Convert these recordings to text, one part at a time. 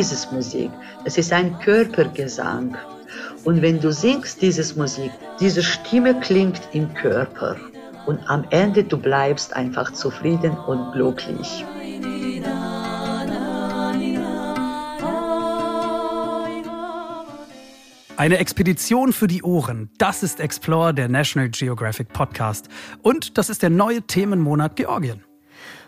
dieses Musik. Es ist ein Körpergesang. Und wenn du singst dieses Musik, diese Stimme klingt im Körper. Und am Ende du bleibst einfach zufrieden und glücklich. Eine Expedition für die Ohren. Das ist Explore, der National Geographic Podcast. Und das ist der neue Themenmonat Georgien.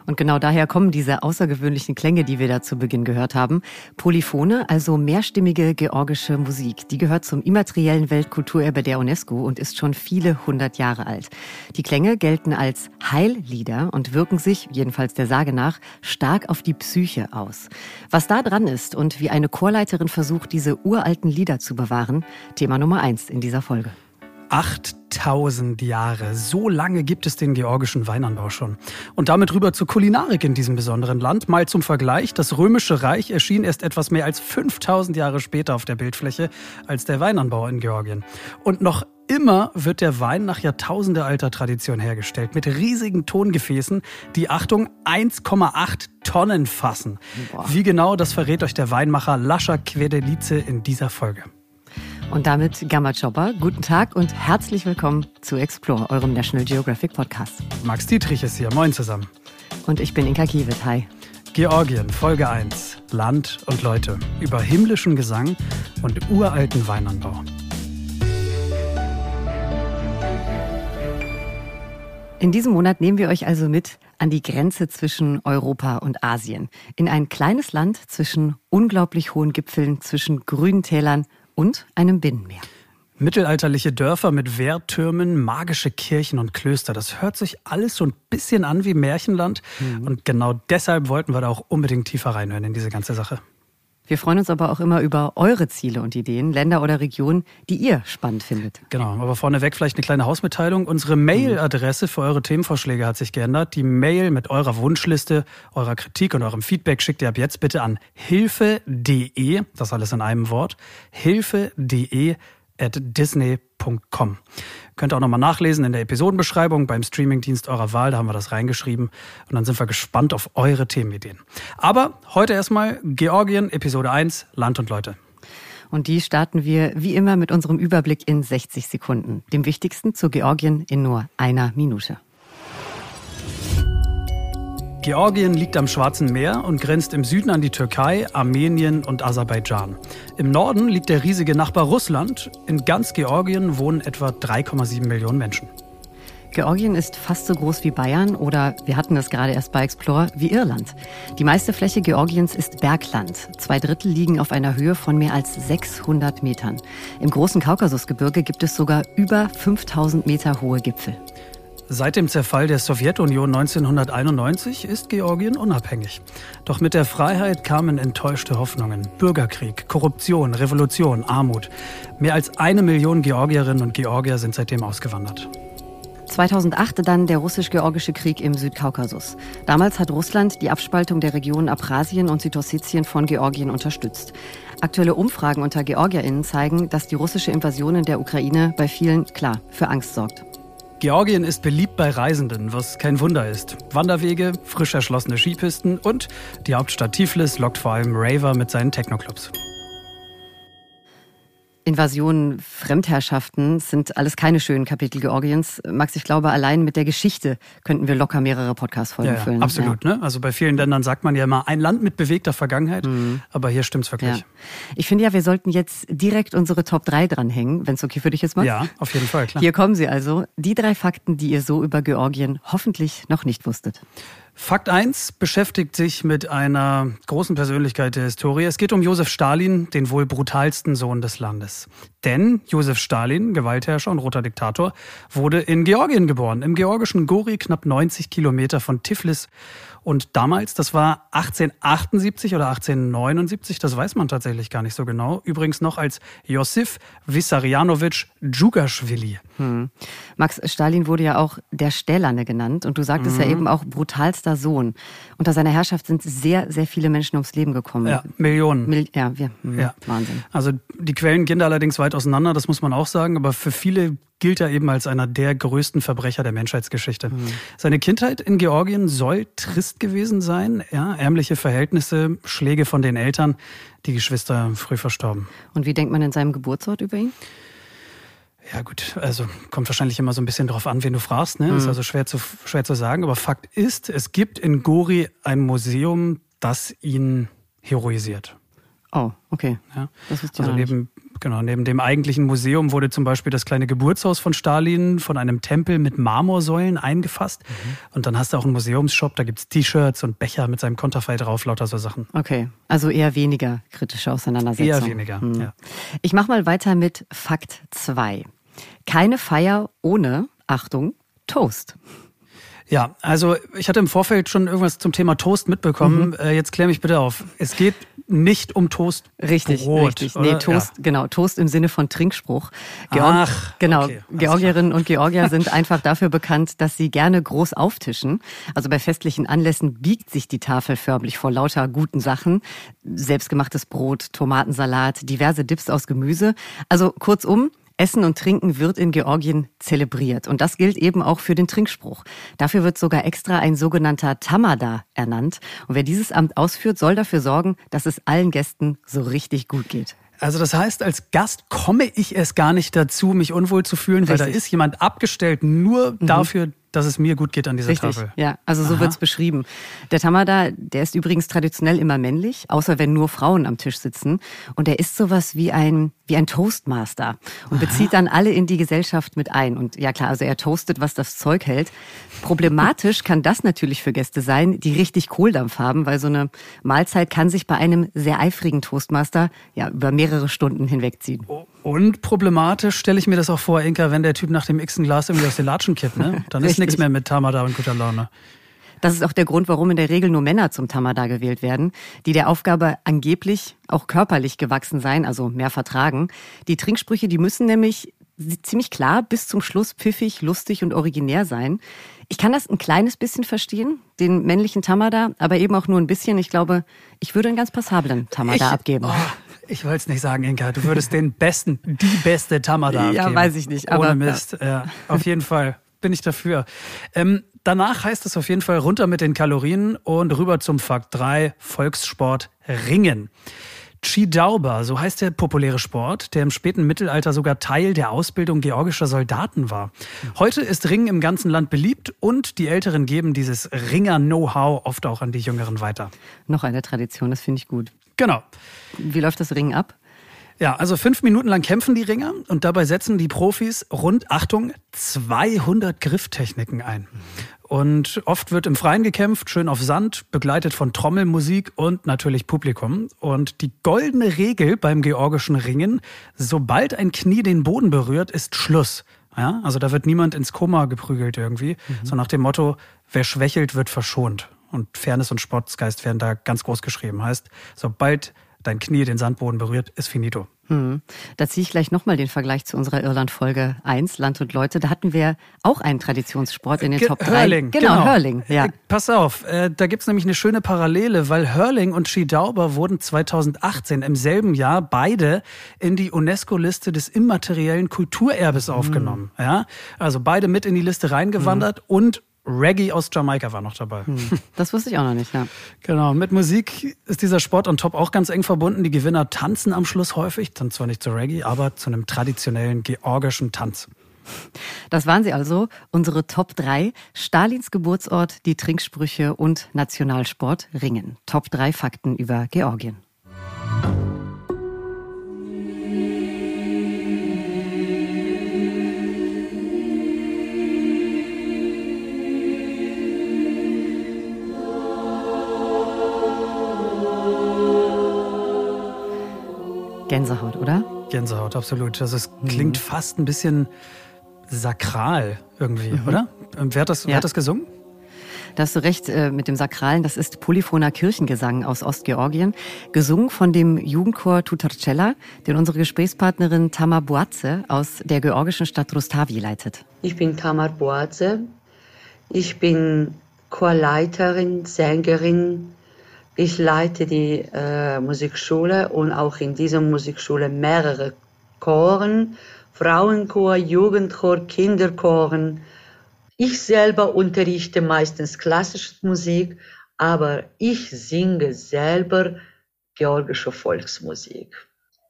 Und genau daher kommen diese außergewöhnlichen Klänge, die wir da zu Beginn gehört haben. Polyphone, also mehrstimmige georgische Musik, die gehört zum immateriellen Weltkulturerbe der UNESCO und ist schon viele hundert Jahre alt. Die Klänge gelten als Heillieder und wirken sich, jedenfalls der Sage nach, stark auf die Psyche aus. Was da dran ist und wie eine Chorleiterin versucht, diese uralten Lieder zu bewahren, Thema Nummer eins in dieser Folge. 8000 Jahre. So lange gibt es den georgischen Weinanbau schon. Und damit rüber zur Kulinarik in diesem besonderen Land. Mal zum Vergleich. Das Römische Reich erschien erst etwas mehr als 5000 Jahre später auf der Bildfläche als der Weinanbau in Georgien. Und noch immer wird der Wein nach jahrtausendealter Tradition hergestellt. Mit riesigen Tongefäßen, die Achtung 1,8 Tonnen fassen. Boah. Wie genau, das verrät euch der Weinmacher Lascha Quedelice in dieser Folge. Und damit Gamma Chopper, guten Tag und herzlich willkommen zu Explore, eurem National Geographic Podcast. Max Dietrich ist hier, moin zusammen. Und ich bin Inka Kiewit, hi. Georgien, Folge 1, Land und Leute, über himmlischen Gesang und uralten Weinanbau. In diesem Monat nehmen wir euch also mit an die Grenze zwischen Europa und Asien. In ein kleines Land zwischen unglaublich hohen Gipfeln, zwischen grünen Tälern und einem Binnenmeer. Mittelalterliche Dörfer mit Wehrtürmen, magische Kirchen und Klöster. Das hört sich alles so ein bisschen an wie Märchenland. Mhm. Und genau deshalb wollten wir da auch unbedingt tiefer reinhören in diese ganze Sache. Wir freuen uns aber auch immer über eure Ziele und Ideen, Länder oder Regionen, die ihr spannend findet. Genau, aber vorneweg vielleicht eine kleine Hausmitteilung. Unsere Mailadresse für eure Themenvorschläge hat sich geändert. Die Mail mit eurer Wunschliste, eurer Kritik und eurem Feedback schickt ihr ab jetzt bitte an hilfe.de, das alles in einem Wort, hilfe.de at disney.com. Könnt ihr auch nochmal nachlesen in der Episodenbeschreibung beim Streamingdienst eurer Wahl, da haben wir das reingeschrieben. Und dann sind wir gespannt auf eure Themenideen. Aber heute erstmal Georgien, Episode 1, Land und Leute. Und die starten wir wie immer mit unserem Überblick in 60 Sekunden. Dem wichtigsten zu Georgien in nur einer Minute. Georgien liegt am Schwarzen Meer und grenzt im Süden an die Türkei, Armenien und Aserbaidschan. Im Norden liegt der riesige Nachbar Russland. In ganz Georgien wohnen etwa 3,7 Millionen Menschen. Georgien ist fast so groß wie Bayern oder, wir hatten das gerade erst bei Explorer, wie Irland. Die meiste Fläche Georgiens ist Bergland. Zwei Drittel liegen auf einer Höhe von mehr als 600 Metern. Im großen Kaukasusgebirge gibt es sogar über 5000 Meter hohe Gipfel. Seit dem Zerfall der Sowjetunion 1991 ist Georgien unabhängig. Doch mit der Freiheit kamen enttäuschte Hoffnungen. Bürgerkrieg, Korruption, Revolution, Armut. Mehr als eine Million Georgierinnen und Georgier sind seitdem ausgewandert. 2008 dann der russisch-georgische Krieg im Südkaukasus. Damals hat Russland die Abspaltung der Regionen Abchasien und Südossetien von Georgien unterstützt. Aktuelle Umfragen unter GeorgierInnen zeigen, dass die russische Invasion in der Ukraine bei vielen, klar, für Angst sorgt. Georgien ist beliebt bei Reisenden, was kein Wunder ist. Wanderwege, frisch erschlossene Skipisten und die Hauptstadt Tiflis lockt vor allem Raver mit seinen Technoclubs. Invasionen, Fremdherrschaften sind alles keine schönen Kapitel Georgiens. Max, ich glaube, allein mit der Geschichte könnten wir locker mehrere Podcast-Folgen ja, ja, füllen. Absolut, ja. ne? Also bei vielen Ländern sagt man ja immer, ein Land mit bewegter Vergangenheit, mhm. aber hier stimmt's wirklich. Ja. Ich finde ja, wir sollten jetzt direkt unsere Top 3 dranhängen, wenn es okay für dich ist, Max. Ja, auf jeden Fall, klar. Hier kommen sie also. Die drei Fakten, die ihr so über Georgien hoffentlich noch nicht wusstet. Fakt 1 beschäftigt sich mit einer großen Persönlichkeit der Historie. Es geht um Josef Stalin, den wohl brutalsten Sohn des Landes. Denn Josef Stalin, Gewaltherrscher und roter Diktator, wurde in Georgien geboren, im georgischen Gori, knapp 90 Kilometer von Tiflis. Und damals, das war 1878 oder 1879, das weiß man tatsächlich gar nicht so genau, übrigens noch als Josif Vissarionovich Djugaschwili. Hm. Max Stalin wurde ja auch der Stählerne genannt und du sagtest mhm. ja eben auch brutalster Sohn. Unter seiner Herrschaft sind sehr, sehr viele Menschen ums Leben gekommen. Ja, Millionen. Mil ja, wir, hm, ja, Wahnsinn. Also die Quellen gehen da allerdings weit auseinander, das muss man auch sagen, aber für viele gilt er eben als einer der größten Verbrecher der Menschheitsgeschichte. Mhm. Seine Kindheit in Georgien soll trist gewesen sein, ja, ärmliche Verhältnisse, Schläge von den Eltern, die Geschwister früh verstorben. Und wie denkt man in seinem Geburtsort über ihn? Ja gut, also kommt wahrscheinlich immer so ein bisschen drauf an, wen du fragst. Ne? Mhm. Ist also schwer zu, schwer zu sagen. Aber Fakt ist, es gibt in Gori ein Museum, das ihn heroisiert. Oh, okay. Ja. Das ist also neben, genau, neben dem eigentlichen Museum wurde zum Beispiel das kleine Geburtshaus von Stalin von einem Tempel mit Marmorsäulen eingefasst. Mhm. Und dann hast du auch einen Museumsshop, da gibt es T-Shirts und Becher mit seinem Konterfei drauf, lauter so Sachen. Okay, also eher weniger kritische Auseinandersetzung. Eher weniger, mhm. ja. Ich mache mal weiter mit Fakt 2. Keine Feier ohne, Achtung, Toast. Ja, also ich hatte im Vorfeld schon irgendwas zum Thema Toast mitbekommen. Mhm. Äh, jetzt klär mich bitte auf. Es geht nicht um Toast. Richtig, Brot, richtig. Oder? Nee, Toast, ja. genau, Toast im Sinne von Trinkspruch. Georg Ach, genau. Okay, Georgierinnen und Georgier sind einfach dafür bekannt, dass sie gerne groß auftischen. Also bei festlichen Anlässen biegt sich die Tafel förmlich vor lauter guten Sachen. Selbstgemachtes Brot, Tomatensalat, diverse Dips aus Gemüse. Also kurzum, Essen und Trinken wird in Georgien zelebriert. Und das gilt eben auch für den Trinkspruch. Dafür wird sogar extra ein sogenannter Tamada ernannt. Und wer dieses Amt ausführt, soll dafür sorgen, dass es allen Gästen so richtig gut geht. Also das heißt, als Gast komme ich erst gar nicht dazu, mich unwohl zu fühlen, Richtig. weil da ist jemand abgestellt nur mhm. dafür, dass es mir gut geht an dieser Richtig, Tafel. Ja, also so wird es beschrieben. Der Tamada, der ist übrigens traditionell immer männlich, außer wenn nur Frauen am Tisch sitzen. Und er ist sowas wie ein, wie ein Toastmaster und Aha. bezieht dann alle in die Gesellschaft mit ein. Und ja klar, also er toastet, was das Zeug hält. Problematisch kann das natürlich für Gäste sein, die richtig Kohldampf haben, weil so eine Mahlzeit kann sich bei einem sehr eifrigen Toastmaster ja über mehrere Stunden hinwegziehen. Und problematisch stelle ich mir das auch vor, Inka, wenn der Typ nach dem x Glas irgendwie aus den Latschen kippt, ne? Dann ist nichts mehr mit Tamada und guter Laune. Das ist auch der Grund, warum in der Regel nur Männer zum Tamada gewählt werden, die der Aufgabe angeblich auch körperlich gewachsen sein, also mehr vertragen. Die Trinksprüche, die müssen nämlich ziemlich klar bis zum Schluss pfiffig, lustig und originär sein. Ich kann das ein kleines bisschen verstehen, den männlichen Tamada, aber eben auch nur ein bisschen. Ich glaube, ich würde einen ganz passablen Tamada ich, abgeben. Oh, ich wollte es nicht sagen, Inka. Du würdest den besten, die beste Tamada abgeben. Ja, weiß ich nicht. Aber, Ohne Mist. Ja, auf jeden Fall bin ich dafür. Ähm, danach heißt es auf jeden Fall runter mit den Kalorien und rüber zum Fakt 3, Volkssport Ringen. Chidauba, so heißt der populäre Sport, der im späten Mittelalter sogar Teil der Ausbildung georgischer Soldaten war. Heute ist Ringen im ganzen Land beliebt und die Älteren geben dieses Ringer-Know-how oft auch an die Jüngeren weiter. Noch eine Tradition, das finde ich gut. Genau. Wie läuft das Ringen ab? Ja, also fünf Minuten lang kämpfen die Ringer und dabei setzen die Profis rund, Achtung, 200 Grifftechniken ein. Und oft wird im Freien gekämpft, schön auf Sand, begleitet von Trommelmusik und natürlich Publikum. Und die goldene Regel beim georgischen Ringen, sobald ein Knie den Boden berührt, ist Schluss. Ja, also da wird niemand ins Koma geprügelt irgendwie, mhm. so nach dem Motto, wer schwächelt, wird verschont. Und Fairness und Sportsgeist werden da ganz groß geschrieben. Heißt, sobald dein Knie den Sandboden berührt, ist finito. Hm. Da ziehe ich gleich nochmal den Vergleich zu unserer Irland-Folge 1, Land und Leute. Da hatten wir auch einen Traditionssport in den Ge Top 3. Hurling, genau, genau. Hurling. Ja. Äh, pass auf, äh, da gibt's nämlich eine schöne Parallele, weil Hurling und Skidauber wurden 2018 im selben Jahr beide in die UNESCO-Liste des immateriellen Kulturerbes hm. aufgenommen. Ja? Also beide mit in die Liste reingewandert hm. und Reggae aus Jamaika war noch dabei. Hm, das wusste ich auch noch nicht, ja. Genau, mit Musik ist dieser Sport on top auch ganz eng verbunden. Die Gewinner tanzen am Schluss häufig, dann zwar nicht zu Reggae, aber zu einem traditionellen georgischen Tanz. Das waren sie also, unsere Top 3. Stalins Geburtsort, die Trinksprüche und Nationalsport Ringen. Top 3 Fakten über Georgien. Gänsehaut, oder? Gänsehaut, absolut. Also es mhm. klingt fast ein bisschen sakral irgendwie, mhm. oder? Ähm, wer hat, das, ja. wer hat das gesungen? Da hast du recht äh, mit dem Sakralen. Das ist polyphoner Kirchengesang aus Ostgeorgien, gesungen von dem Jugendchor Tutarcella, den unsere Gesprächspartnerin Tamar Boatze aus der georgischen Stadt Rustavi leitet. Ich bin Tamar Boatze. Ich bin Chorleiterin, Sängerin, ich leite die äh, Musikschule und auch in dieser Musikschule mehrere Choren, Frauenchor, Jugendchor, Kinderchoren. Ich selber unterrichte meistens klassische Musik, aber ich singe selber georgische Volksmusik.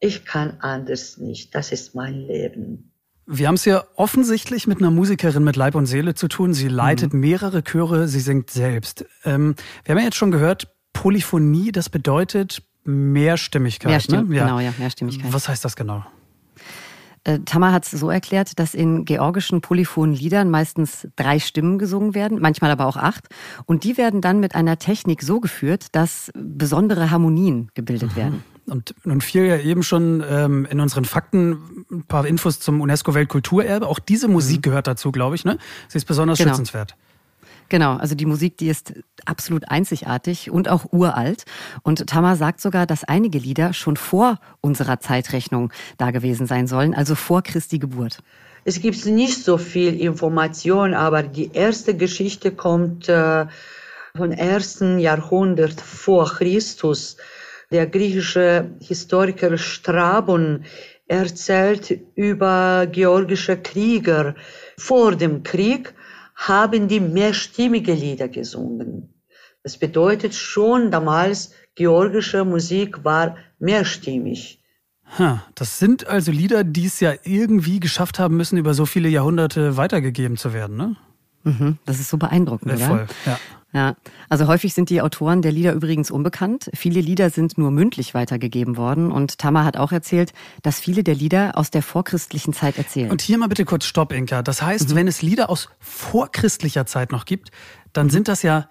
Ich kann anders nicht. Das ist mein Leben. Wir haben es ja offensichtlich mit einer Musikerin mit Leib und Seele zu tun. Sie leitet mhm. mehrere Chöre, sie singt selbst. Ähm, wir haben ja jetzt schon gehört, Polyphonie, das bedeutet Mehrstimmigkeit. Mehrstimm ne? ja. Genau, ja, Mehrstimmigkeit. Was heißt das genau? Äh, Tamar hat es so erklärt, dass in georgischen polyphonen Liedern meistens drei Stimmen gesungen werden, manchmal aber auch acht. Und die werden dann mit einer Technik so geführt, dass besondere Harmonien gebildet mhm. werden. Und nun fiel ja eben schon ähm, in unseren Fakten ein paar Infos zum UNESCO-Weltkulturerbe. Auch diese Musik mhm. gehört dazu, glaube ich. Ne? Sie ist besonders genau. schützenswert. Genau, also die Musik, die ist absolut einzigartig und auch uralt. Und Tamar sagt sogar, dass einige Lieder schon vor unserer Zeitrechnung da gewesen sein sollen, also vor Christi Geburt. Es gibt nicht so viel Information, aber die erste Geschichte kommt äh, vom ersten Jahrhundert vor Christus. Der griechische Historiker Strabon erzählt über georgische Krieger. Vor dem Krieg haben die mehrstimmige Lieder gesungen. Das bedeutet schon damals, georgische Musik war mehrstimmig. Das sind also Lieder, die es ja irgendwie geschafft haben müssen, über so viele Jahrhunderte weitergegeben zu werden, ne? Mhm, das ist so beeindruckend, ja, oder? Voll, ja. Ja, also häufig sind die Autoren der Lieder übrigens unbekannt. Viele Lieder sind nur mündlich weitergegeben worden. Und Tamar hat auch erzählt, dass viele der Lieder aus der vorchristlichen Zeit erzählen. Und hier mal bitte kurz Stopp, Inka. Das heißt, mhm. wenn es Lieder aus vorchristlicher Zeit noch gibt, dann mhm. sind das ja,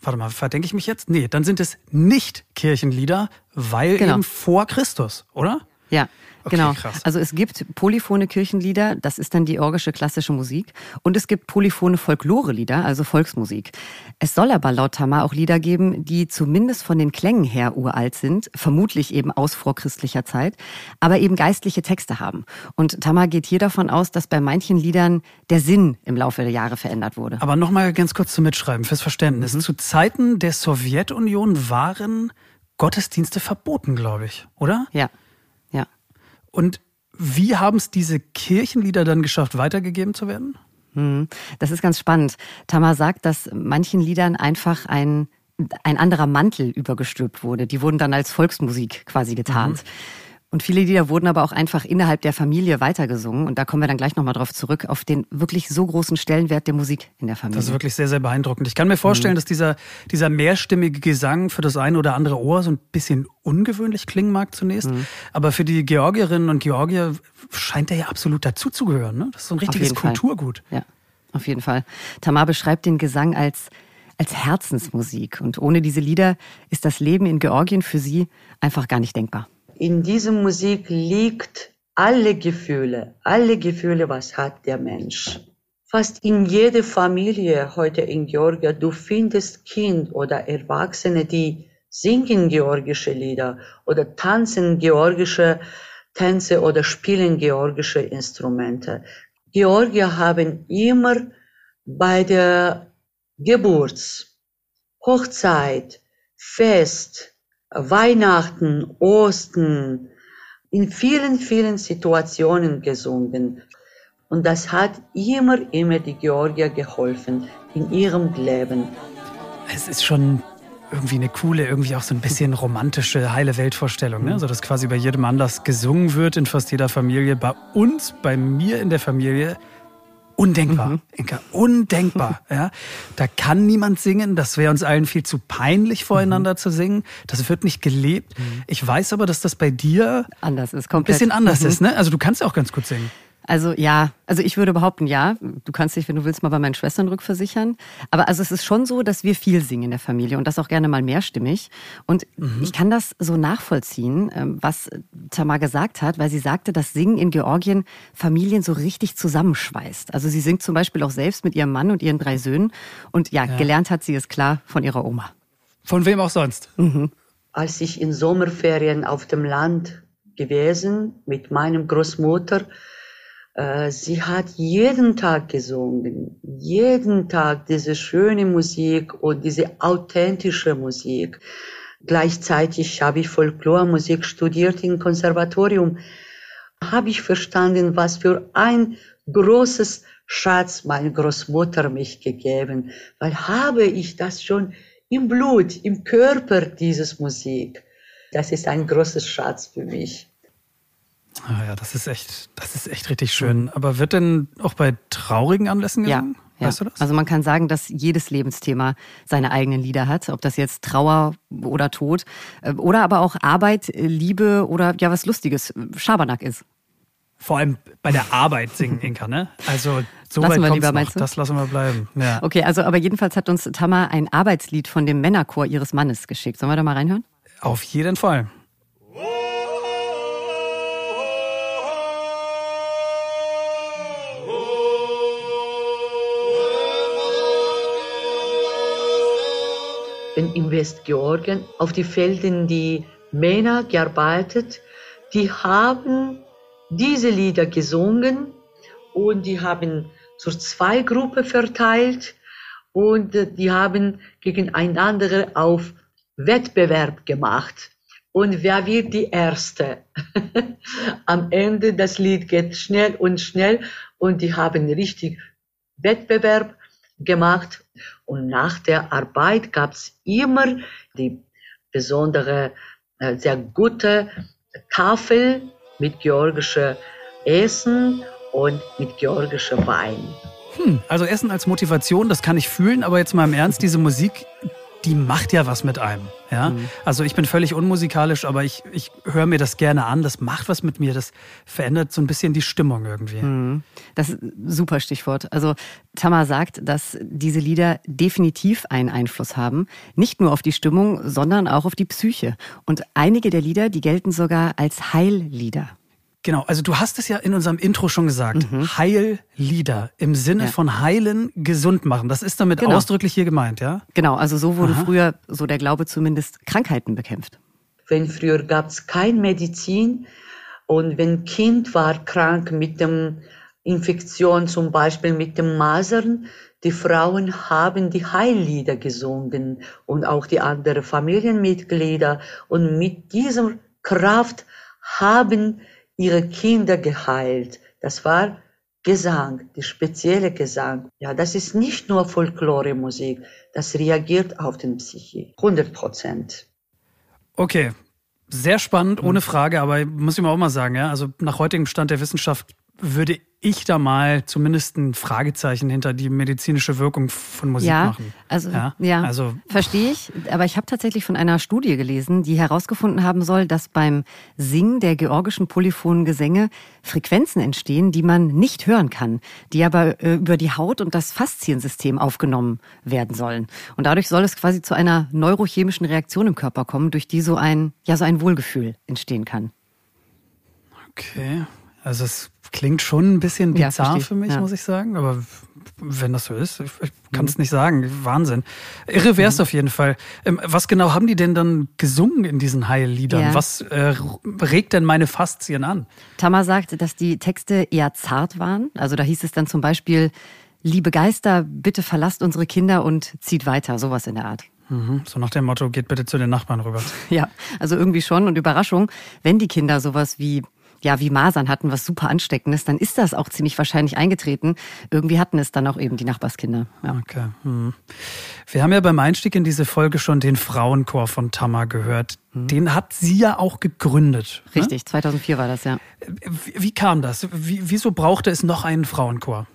warte mal, verdenke ich mich jetzt? Nee, dann sind es nicht Kirchenlieder, weil genau. eben vor Christus, oder? Ja, Okay, genau. Krass. Also es gibt polyphone Kirchenlieder, das ist dann die orgische klassische Musik. Und es gibt polyphone Folklore-Lieder, also Volksmusik. Es soll aber laut Tamar auch Lieder geben, die zumindest von den Klängen her uralt sind, vermutlich eben aus vorchristlicher Zeit, aber eben geistliche Texte haben. Und Tamar geht hier davon aus, dass bei manchen Liedern der Sinn im Laufe der Jahre verändert wurde. Aber nochmal ganz kurz zum Mitschreiben, fürs Verständnis. Mhm. Zu Zeiten der Sowjetunion waren Gottesdienste verboten, glaube ich, oder? Ja. Und wie haben es diese Kirchenlieder dann geschafft, weitergegeben zu werden? Hm, das ist ganz spannend. Tamar sagt, dass manchen Liedern einfach ein, ein anderer Mantel übergestülpt wurde. Die wurden dann als Volksmusik quasi getarnt. Mhm. Und viele Lieder wurden aber auch einfach innerhalb der Familie weitergesungen. Und da kommen wir dann gleich nochmal drauf zurück, auf den wirklich so großen Stellenwert der Musik in der Familie. Das ist wirklich sehr, sehr beeindruckend. Ich kann mir vorstellen, mhm. dass dieser, dieser mehrstimmige Gesang für das eine oder andere Ohr so ein bisschen ungewöhnlich klingen mag zunächst. Mhm. Aber für die Georgierinnen und Georgier scheint er ja absolut dazuzugehören. Ne? Das ist so ein richtiges Kulturgut. Fall. Ja, auf jeden Fall. Tamar beschreibt den Gesang als als Herzensmusik. Und ohne diese Lieder ist das Leben in Georgien für sie einfach gar nicht denkbar in dieser Musik liegt alle Gefühle, alle Gefühle, was hat der Mensch. Fast in jeder Familie heute in Georgia, du findest Kind oder Erwachsene, die singen georgische Lieder oder tanzen georgische Tänze oder spielen georgische Instrumente. Georgier haben immer bei der Geburt, Hochzeit, Fest, Weihnachten, Osten, in vielen, vielen Situationen gesungen. Und das hat immer, immer die Georgier geholfen in ihrem Leben. Es ist schon irgendwie eine coole, irgendwie auch so ein bisschen romantische, heile Weltvorstellung. Ne? Mhm. Also, dass quasi bei jedem Anlass gesungen wird in fast jeder Familie. Bei uns, bei mir in der Familie Undenkbar, mhm. Inka, undenkbar. ja. Da kann niemand singen. Das wäre uns allen viel zu peinlich, voreinander mhm. zu singen. Das wird nicht gelebt. Mhm. Ich weiß aber, dass das bei dir anders ist, komplett. Ein bisschen anders mhm. ist. Ne? Also du kannst ja auch ganz gut singen. Also ja, also ich würde behaupten, ja. Du kannst dich, wenn du willst, mal bei meinen Schwestern rückversichern. Aber also es ist schon so, dass wir viel singen in der Familie und das auch gerne mal mehrstimmig. Und mhm. ich kann das so nachvollziehen, ähm, was Tamar gesagt hat, weil sie sagte, dass Singen in Georgien Familien so richtig zusammenschweißt. Also sie singt zum Beispiel auch selbst mit ihrem Mann und ihren drei Söhnen. Und ja, ja. gelernt hat sie es klar von ihrer Oma. Von wem auch sonst? Mhm. Als ich in Sommerferien auf dem Land gewesen mit meinem Großmutter, sie hat jeden Tag gesungen, jeden Tag diese schöne Musik und diese authentische Musik. Gleichzeitig habe ich Folklormusik studiert im Konservatorium habe ich verstanden, was für ein großes Schatz meine Großmutter mich gegeben, weil habe ich das schon im Blut, im Körper, dieses Musik. Das ist ein großes Schatz für mich. Ah ja, das ist echt, das ist echt richtig schön. Aber wird denn auch bei traurigen Anlässen gesungen? Ja. Weißt du das? Also man kann sagen, dass jedes Lebensthema seine eigenen Lieder hat, ob das jetzt Trauer oder Tod äh, oder aber auch Arbeit, äh, Liebe oder ja was Lustiges, Schabernack ist. Vor allem bei der Arbeit singen, Inka, ne? Also so lassen weit wir lieber, noch. Das lassen wir bleiben. Ja. Okay, also aber jedenfalls hat uns Tamar ein Arbeitslied von dem Männerchor ihres Mannes geschickt. Sollen wir da mal reinhören? Auf jeden Fall. Wenn in Westgeorgien auf die Felden die Männer gearbeitet, die haben diese Lieder gesungen und die haben zu zwei Gruppen verteilt und die haben gegeneinander auf Wettbewerb gemacht. Und wer wird die Erste? Am Ende das Lied geht schnell und schnell und die haben richtig Wettbewerb gemacht. Und nach der Arbeit gab es immer die besondere, äh, sehr gute Tafel mit georgischem Essen und mit georgischem Wein. Hm, also Essen als Motivation, das kann ich fühlen, aber jetzt mal im Ernst, diese Musik, die macht ja was mit einem. Ja? Mhm. Also ich bin völlig unmusikalisch, aber ich, ich höre mir das gerne an. Das macht was mit mir. Das verändert so ein bisschen die Stimmung irgendwie. Mhm. Das ist ein super Stichwort. Also Tamar sagt, dass diese Lieder definitiv einen Einfluss haben. Nicht nur auf die Stimmung, sondern auch auf die Psyche. Und einige der Lieder, die gelten sogar als Heillieder. Genau, also du hast es ja in unserem Intro schon gesagt. Mhm. Heillieder im Sinne ja. von heilen, gesund machen. Das ist damit genau. ausdrücklich hier gemeint, ja? Genau, also so wurden Aha. früher, so der Glaube zumindest, Krankheiten bekämpft. Wenn früher gab es kein Medizin und wenn Kind war krank mit dem Infektion, zum Beispiel mit dem Masern, die Frauen haben die Heillieder gesungen und auch die anderen Familienmitglieder und mit dieser Kraft haben ihre Kinder geheilt. Das war Gesang, die spezielle Gesang. Ja, das ist nicht nur Folklore-Musik, das reagiert auf den Psyche. 100 Prozent. Okay, sehr spannend, ohne Frage, aber muss ich mal auch mal sagen, ja, also nach heutigem Stand der Wissenschaft würde ich da mal zumindest ein Fragezeichen hinter die medizinische Wirkung von Musik ja, machen. Also, ja, ja also verstehe ich. Aber ich habe tatsächlich von einer Studie gelesen, die herausgefunden haben soll, dass beim Singen der georgischen polyphonen Gesänge Frequenzen entstehen, die man nicht hören kann, die aber äh, über die Haut und das Fasziensystem aufgenommen werden sollen. Und dadurch soll es quasi zu einer neurochemischen Reaktion im Körper kommen, durch die so ein, ja, so ein Wohlgefühl entstehen kann. Okay. Also es klingt schon ein bisschen bizarr ja, für mich, ja. muss ich sagen. Aber wenn das so ist, ich, ich kann es mhm. nicht sagen. Wahnsinn. Irre wäre es mhm. auf jeden Fall. Ähm, was genau haben die denn dann gesungen in diesen Heilliedern? Ja. Was äh, regt denn meine Faszien an? Tamar sagt, dass die Texte eher zart waren. Also da hieß es dann zum Beispiel, liebe Geister, bitte verlasst unsere Kinder und zieht weiter. Sowas in der Art. Mhm. So nach dem Motto, geht bitte zu den Nachbarn rüber. Ja, also irgendwie schon. Und Überraschung, wenn die Kinder sowas wie ja, wie Masern hatten, was super ansteckend ist, dann ist das auch ziemlich wahrscheinlich eingetreten. Irgendwie hatten es dann auch eben die Nachbarskinder. Ja. Okay. Hm. Wir haben ja beim Einstieg in diese Folge schon den Frauenchor von Tamar gehört. Hm. Den hat sie ja auch gegründet. Ne? Richtig, ne? 2004 war das, ja. Wie, wie kam das? Wie, wieso brauchte es noch einen Frauenchor?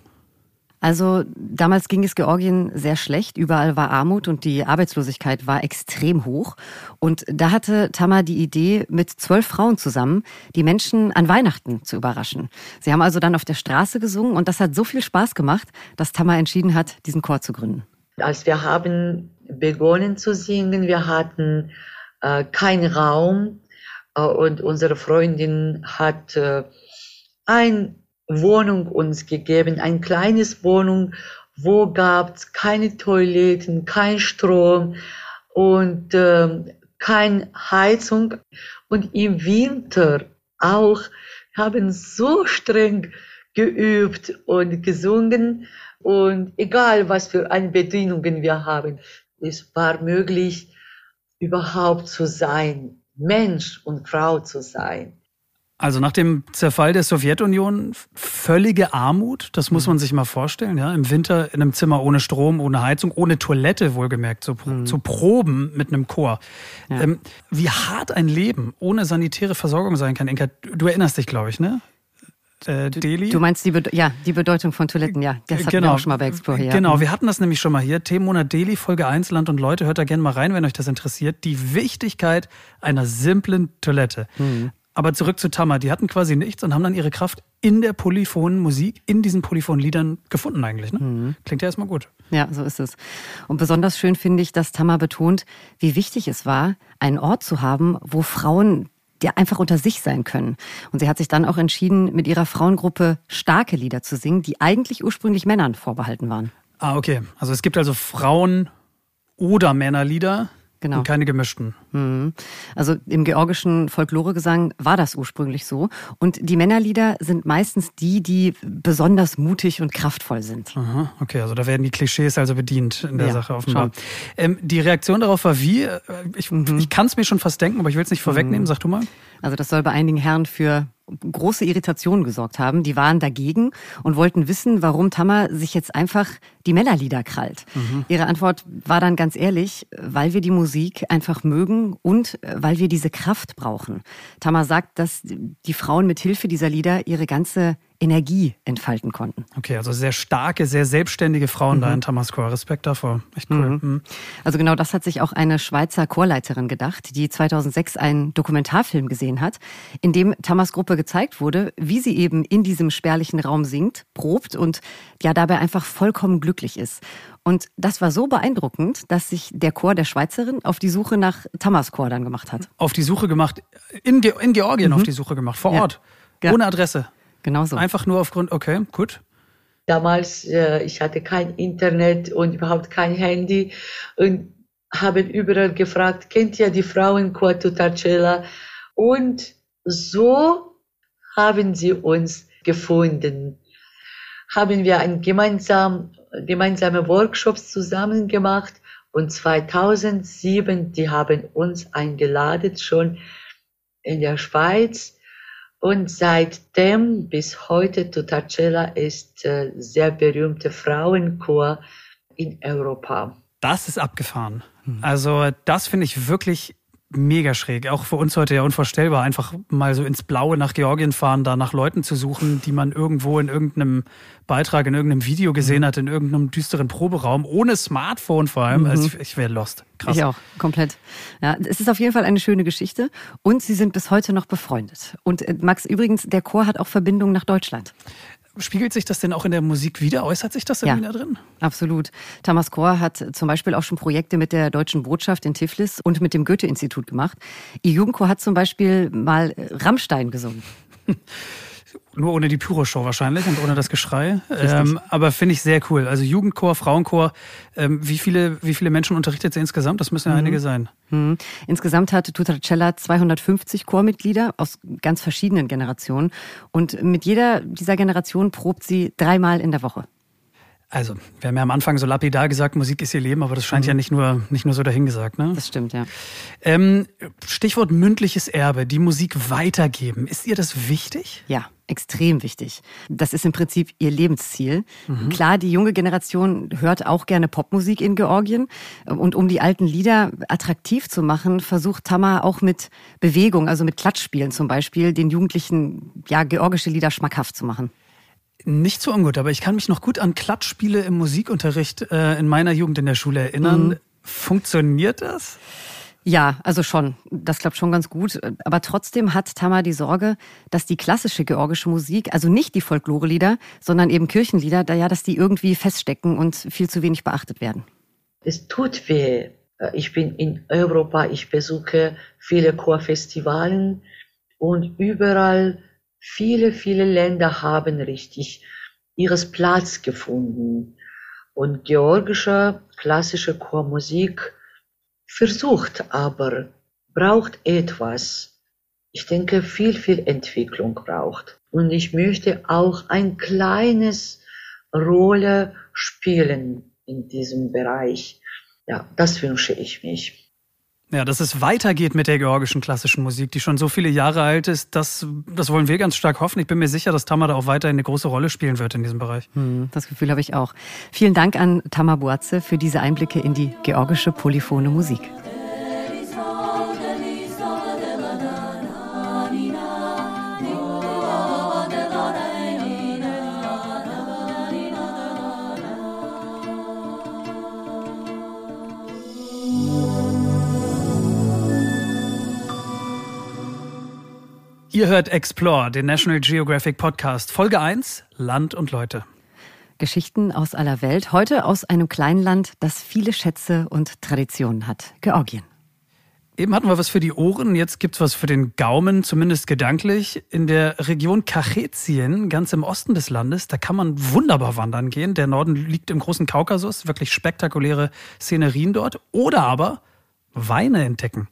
Also damals ging es Georgien sehr schlecht. Überall war Armut und die Arbeitslosigkeit war extrem hoch. Und da hatte Tamar die Idee, mit zwölf Frauen zusammen die Menschen an Weihnachten zu überraschen. Sie haben also dann auf der Straße gesungen und das hat so viel Spaß gemacht, dass Tamar entschieden hat, diesen Chor zu gründen. Als wir haben begonnen zu singen, wir hatten äh, keinen Raum äh, und unsere Freundin hat äh, ein Wohnung uns gegeben, ein kleines Wohnung, wo gab es keine Toiletten, kein Strom und äh, keine Heizung. Und im Winter auch. Haben so streng geübt und gesungen. Und egal was für eine Bedingungen wir haben, es war möglich überhaupt zu sein, Mensch und Frau zu sein. Also nach dem Zerfall der Sowjetunion völlige Armut, das muss man sich mal vorstellen, ja, im Winter in einem Zimmer ohne Strom, ohne Heizung, ohne Toilette wohlgemerkt, zu, mhm. zu proben mit einem Chor. Ja. Ähm, wie hart ein Leben ohne sanitäre Versorgung sein kann, Inka, du erinnerst dich, glaube ich, ne? Äh, Delhi. Du meinst die, Be ja, die Bedeutung von Toiletten, ja. Das hatten genau. wir auch schon mal bei Explore hier. Genau, wir hatten das nämlich schon mal hier. Themenmonat Delhi, Folge 1, Land und Leute. Hört da gerne mal rein, wenn euch das interessiert. Die Wichtigkeit einer simplen Toilette. Mhm. Aber zurück zu Tama, die hatten quasi nichts und haben dann ihre Kraft in der polyphonen Musik, in diesen polyphonen Liedern gefunden eigentlich. Ne? Mhm. Klingt ja erstmal gut. Ja, so ist es. Und besonders schön finde ich, dass Tama betont, wie wichtig es war, einen Ort zu haben, wo Frauen die einfach unter sich sein können. Und sie hat sich dann auch entschieden, mit ihrer Frauengruppe starke Lieder zu singen, die eigentlich ursprünglich Männern vorbehalten waren. Ah, okay. Also es gibt also Frauen- oder Männerlieder, Genau. Und keine gemischten. Mhm. Also im georgischen Folkloregesang war das ursprünglich so. Und die Männerlieder sind meistens die, die besonders mutig und kraftvoll sind. Aha, okay, also da werden die Klischees also bedient in der ja, Sache offenbar. Ähm, die Reaktion darauf war wie? Äh, ich, mhm. ich kann es mir schon fast denken, aber ich will es nicht vorwegnehmen. Mhm. Sag du mal. Also das soll bei einigen Herren für große Irritationen gesorgt haben. Die waren dagegen und wollten wissen, warum Tamar sich jetzt einfach die Männerlieder krallt. Mhm. Ihre Antwort war dann ganz ehrlich, weil wir die Musik einfach mögen und weil wir diese Kraft brauchen. Tamar sagt, dass die Frauen mit Hilfe dieser Lieder ihre ganze Energie entfalten konnten. Okay, also sehr starke, sehr selbstständige Frauen mhm. da in Tamaskor. Respekt davor. Echt cool. Mhm. mhm. Also genau das hat sich auch eine Schweizer Chorleiterin gedacht, die 2006 einen Dokumentarfilm gesehen hat, in dem Tamas Gruppe gezeigt wurde, wie sie eben in diesem spärlichen Raum singt, probt und ja dabei einfach vollkommen glücklich ist. Und das war so beeindruckend, dass sich der Chor der Schweizerin auf die Suche nach Tamaskor dann gemacht hat. Auf die Suche gemacht, in, Ge in Georgien mhm. auf die Suche gemacht, vor Ort, ja. ohne Adresse. Genau so. Einfach nur aufgrund, okay, gut. Damals, äh, ich hatte kein Internet und überhaupt kein Handy und haben überall gefragt, kennt ihr die Frauenchor Tutacella? Und so haben sie uns gefunden. Haben wir ein gemeinsam, gemeinsame Workshops zusammen gemacht und 2007, die haben uns eingeladen schon in der Schweiz und seitdem bis heute Tutacella ist äh, sehr berühmte Frauenchor in Europa. Das ist abgefahren. Hm. Also das finde ich wirklich mega schräg. Auch für uns heute ja unvorstellbar, einfach mal so ins Blaue nach Georgien fahren, da nach Leuten zu suchen, die man irgendwo in irgendeinem Beitrag, in irgendeinem Video gesehen mhm. hat, in irgendeinem düsteren Proberaum, ohne Smartphone vor allem. Mhm. Also ich, ich wäre lost. Krass. Ich auch, komplett. Ja, es ist auf jeden Fall eine schöne Geschichte und sie sind bis heute noch befreundet. Und äh, Max, übrigens, der Chor hat auch Verbindungen nach Deutschland. Spiegelt sich das denn auch in der Musik wieder? Äußert sich das irgendwie ja, da drin? Absolut. Thomas Kor hat zum Beispiel auch schon Projekte mit der Deutschen Botschaft in Tiflis und mit dem Goethe-Institut gemacht. Ihr Jugendchor hat zum Beispiel mal Rammstein gesungen. Nur ohne die Pyroshow wahrscheinlich und ohne das Geschrei. Ähm, aber finde ich sehr cool. Also Jugendchor, Frauenchor. Ähm, wie, viele, wie viele Menschen unterrichtet sie insgesamt? Das müssen ja mhm. einige sein. Mhm. Insgesamt hat Tutracella 250 Chormitglieder aus ganz verschiedenen Generationen. Und mit jeder dieser Generationen probt sie dreimal in der Woche. Also, wir haben ja am Anfang so lapidar gesagt, Musik ist ihr Leben, aber das scheint mhm. ja nicht nur, nicht nur so dahingesagt, ne? Das stimmt, ja. Ähm, Stichwort mündliches Erbe, die Musik weitergeben. Ist ihr das wichtig? Ja, extrem wichtig. Das ist im Prinzip ihr Lebensziel. Mhm. Klar, die junge Generation hört auch gerne Popmusik in Georgien. Und um die alten Lieder attraktiv zu machen, versucht Tama auch mit Bewegung, also mit Klatschspielen zum Beispiel, den Jugendlichen ja georgische Lieder schmackhaft zu machen. Nicht so ungut, aber ich kann mich noch gut an Klatschspiele im Musikunterricht äh, in meiner Jugend in der Schule erinnern. Mhm. Funktioniert das? Ja, also schon. Das klappt schon ganz gut. Aber trotzdem hat Tama die Sorge, dass die klassische georgische Musik, also nicht die Folklorelieder, sondern eben Kirchenlieder, da ja, dass die irgendwie feststecken und viel zu wenig beachtet werden. Es tut weh. Ich bin in Europa, ich besuche viele Chorfestivalen und überall Viele, viele Länder haben richtig ihres Platz gefunden. Und georgische klassische Chormusik versucht aber, braucht etwas. Ich denke, viel, viel Entwicklung braucht. Und ich möchte auch ein kleines Rolle spielen in diesem Bereich. Ja, das wünsche ich mich. Ja, dass es weitergeht mit der georgischen klassischen Musik, die schon so viele Jahre alt ist, das, das wollen wir ganz stark hoffen. Ich bin mir sicher, dass Tamar da auch weiterhin eine große Rolle spielen wird in diesem Bereich. Hm, das Gefühl habe ich auch. Vielen Dank an Tamar Boatze für diese Einblicke in die georgische polyphone Musik. Ihr hört Explore, den National Geographic Podcast, Folge 1, Land und Leute. Geschichten aus aller Welt, heute aus einem kleinen Land, das viele Schätze und Traditionen hat, Georgien. Eben hatten wir was für die Ohren, jetzt gibt es was für den Gaumen, zumindest gedanklich. In der Region Kachetien, ganz im Osten des Landes, da kann man wunderbar wandern gehen. Der Norden liegt im großen Kaukasus, wirklich spektakuläre Szenerien dort. Oder aber Weine entdecken.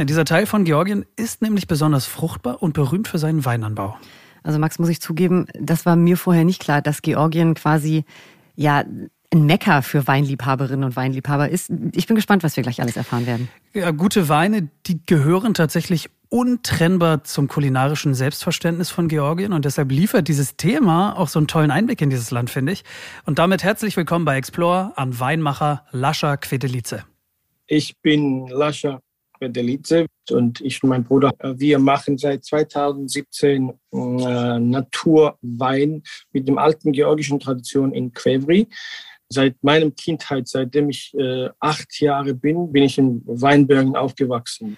Ja, dieser Teil von Georgien ist nämlich besonders fruchtbar und berühmt für seinen Weinanbau. Also Max, muss ich zugeben, das war mir vorher nicht klar, dass Georgien quasi ja ein Mecker für Weinliebhaberinnen und Weinliebhaber ist. Ich bin gespannt, was wir gleich alles erfahren werden. Ja, gute Weine, die gehören tatsächlich untrennbar zum kulinarischen Selbstverständnis von Georgien und deshalb liefert dieses Thema auch so einen tollen Einblick in dieses Land, finde ich. Und damit herzlich willkommen bei Explore an Weinmacher Lascha Quedelice. Ich bin Lascha Bedelice und ich und mein Bruder, wir machen seit 2017 äh, Naturwein mit dem alten georgischen Tradition in Kvevri. Seit meinem Kindheit, seitdem ich äh, acht Jahre bin, bin ich in Weinbergen aufgewachsen.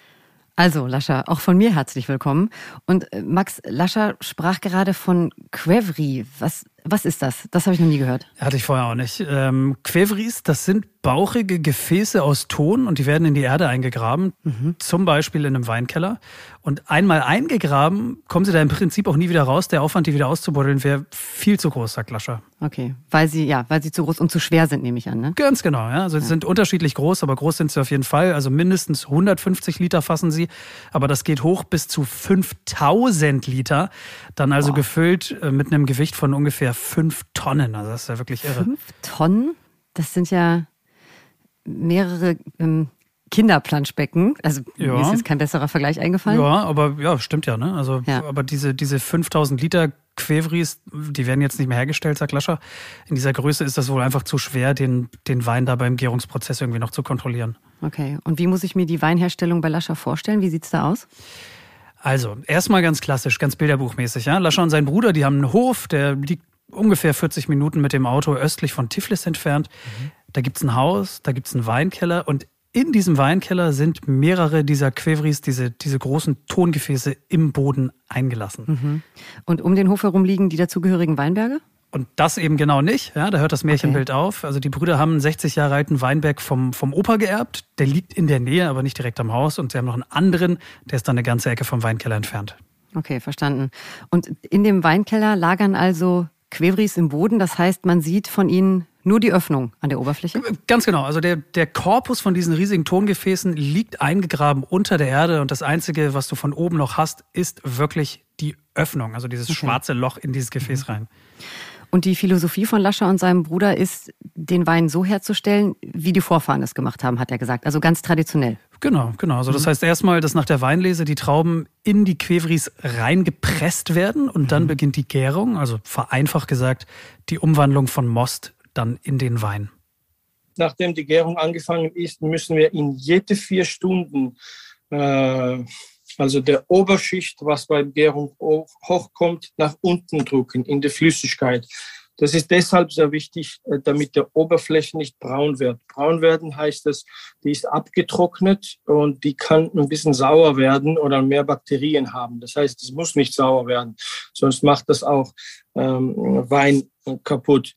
Also, Lascha, auch von mir herzlich willkommen. Und äh, Max, Lascha sprach gerade von Quevri. Was, was ist das? Das habe ich noch nie gehört. Hatte ich vorher auch nicht. Ähm, Quevris, das sind bauchige Gefäße aus Ton und die werden in die Erde eingegraben, mhm. zum Beispiel in einem Weinkeller. Und einmal eingegraben, kommen sie da im Prinzip auch nie wieder raus. Der Aufwand, die wieder auszubuddeln, wäre viel zu groß, sagt Lascher. Okay, weil sie, ja, weil sie zu groß und zu schwer sind, nehme ich an, ne? Ganz genau, ja. Also sie ja. sind unterschiedlich groß, aber groß sind sie auf jeden Fall. Also mindestens 150 Liter fassen sie, aber das geht hoch bis zu 5000 Liter. Dann also Boah. gefüllt äh, mit einem Gewicht von ungefähr 5 Tonnen. Also das ist ja wirklich irre. 5 Tonnen? Das sind ja mehrere ähm, Kinderplanschbecken. Also ja. mir ist jetzt kein besserer Vergleich eingefallen. Ja, aber ja, stimmt ja. Ne? Also, ja. aber diese, diese 5000 Liter Quevris, die werden jetzt nicht mehr hergestellt, sagt Lascher. In dieser Größe ist das wohl einfach zu schwer, den, den Wein da beim Gärungsprozess irgendwie noch zu kontrollieren. Okay. Und wie muss ich mir die Weinherstellung bei Lascher vorstellen? Wie sieht es da aus? Also, erstmal ganz klassisch, ganz bilderbuchmäßig. Ja? Lascher und sein Bruder, die haben einen Hof, der liegt ungefähr 40 Minuten mit dem Auto östlich von Tiflis entfernt. Mhm. Da gibt es ein Haus, da gibt es einen Weinkeller und in diesem Weinkeller sind mehrere dieser Quevris, diese, diese großen Tongefäße im Boden eingelassen. Mhm. Und um den Hof herum liegen die dazugehörigen Weinberge? Und das eben genau nicht. Ja, da hört das Märchenbild okay. auf. Also die Brüder haben einen 60 Jahre alten Weinberg vom, vom Opa geerbt. Der liegt in der Nähe, aber nicht direkt am Haus. Und sie haben noch einen anderen, der ist dann eine ganze Ecke vom Weinkeller entfernt. Okay, verstanden. Und in dem Weinkeller lagern also Quevris im Boden. Das heißt, man sieht von ihnen nur die Öffnung an der Oberfläche? Ganz genau. Also der, der Korpus von diesen riesigen Tongefäßen liegt eingegraben unter der Erde und das Einzige, was du von oben noch hast, ist wirklich die Öffnung, also dieses schwarze Loch in dieses Gefäß mhm. rein. Und die Philosophie von Lascher und seinem Bruder ist, den Wein so herzustellen, wie die Vorfahren es gemacht haben, hat er gesagt. Also ganz traditionell. Genau, genau. Also das mhm. heißt erstmal, dass nach der Weinlese die Trauben in die Quevris reingepresst werden und dann mhm. beginnt die Gärung, also vereinfacht gesagt, die Umwandlung von Most dann in den Wein? Nachdem die Gärung angefangen ist, müssen wir in jede vier Stunden, äh, also der Oberschicht, was bei Gärung hochkommt, nach unten drücken in der Flüssigkeit. Das ist deshalb sehr wichtig, äh, damit der Oberfläche nicht braun wird. Braun werden heißt es, die ist abgetrocknet und die kann ein bisschen sauer werden oder mehr Bakterien haben. Das heißt, es muss nicht sauer werden, sonst macht das auch ähm, Wein kaputt.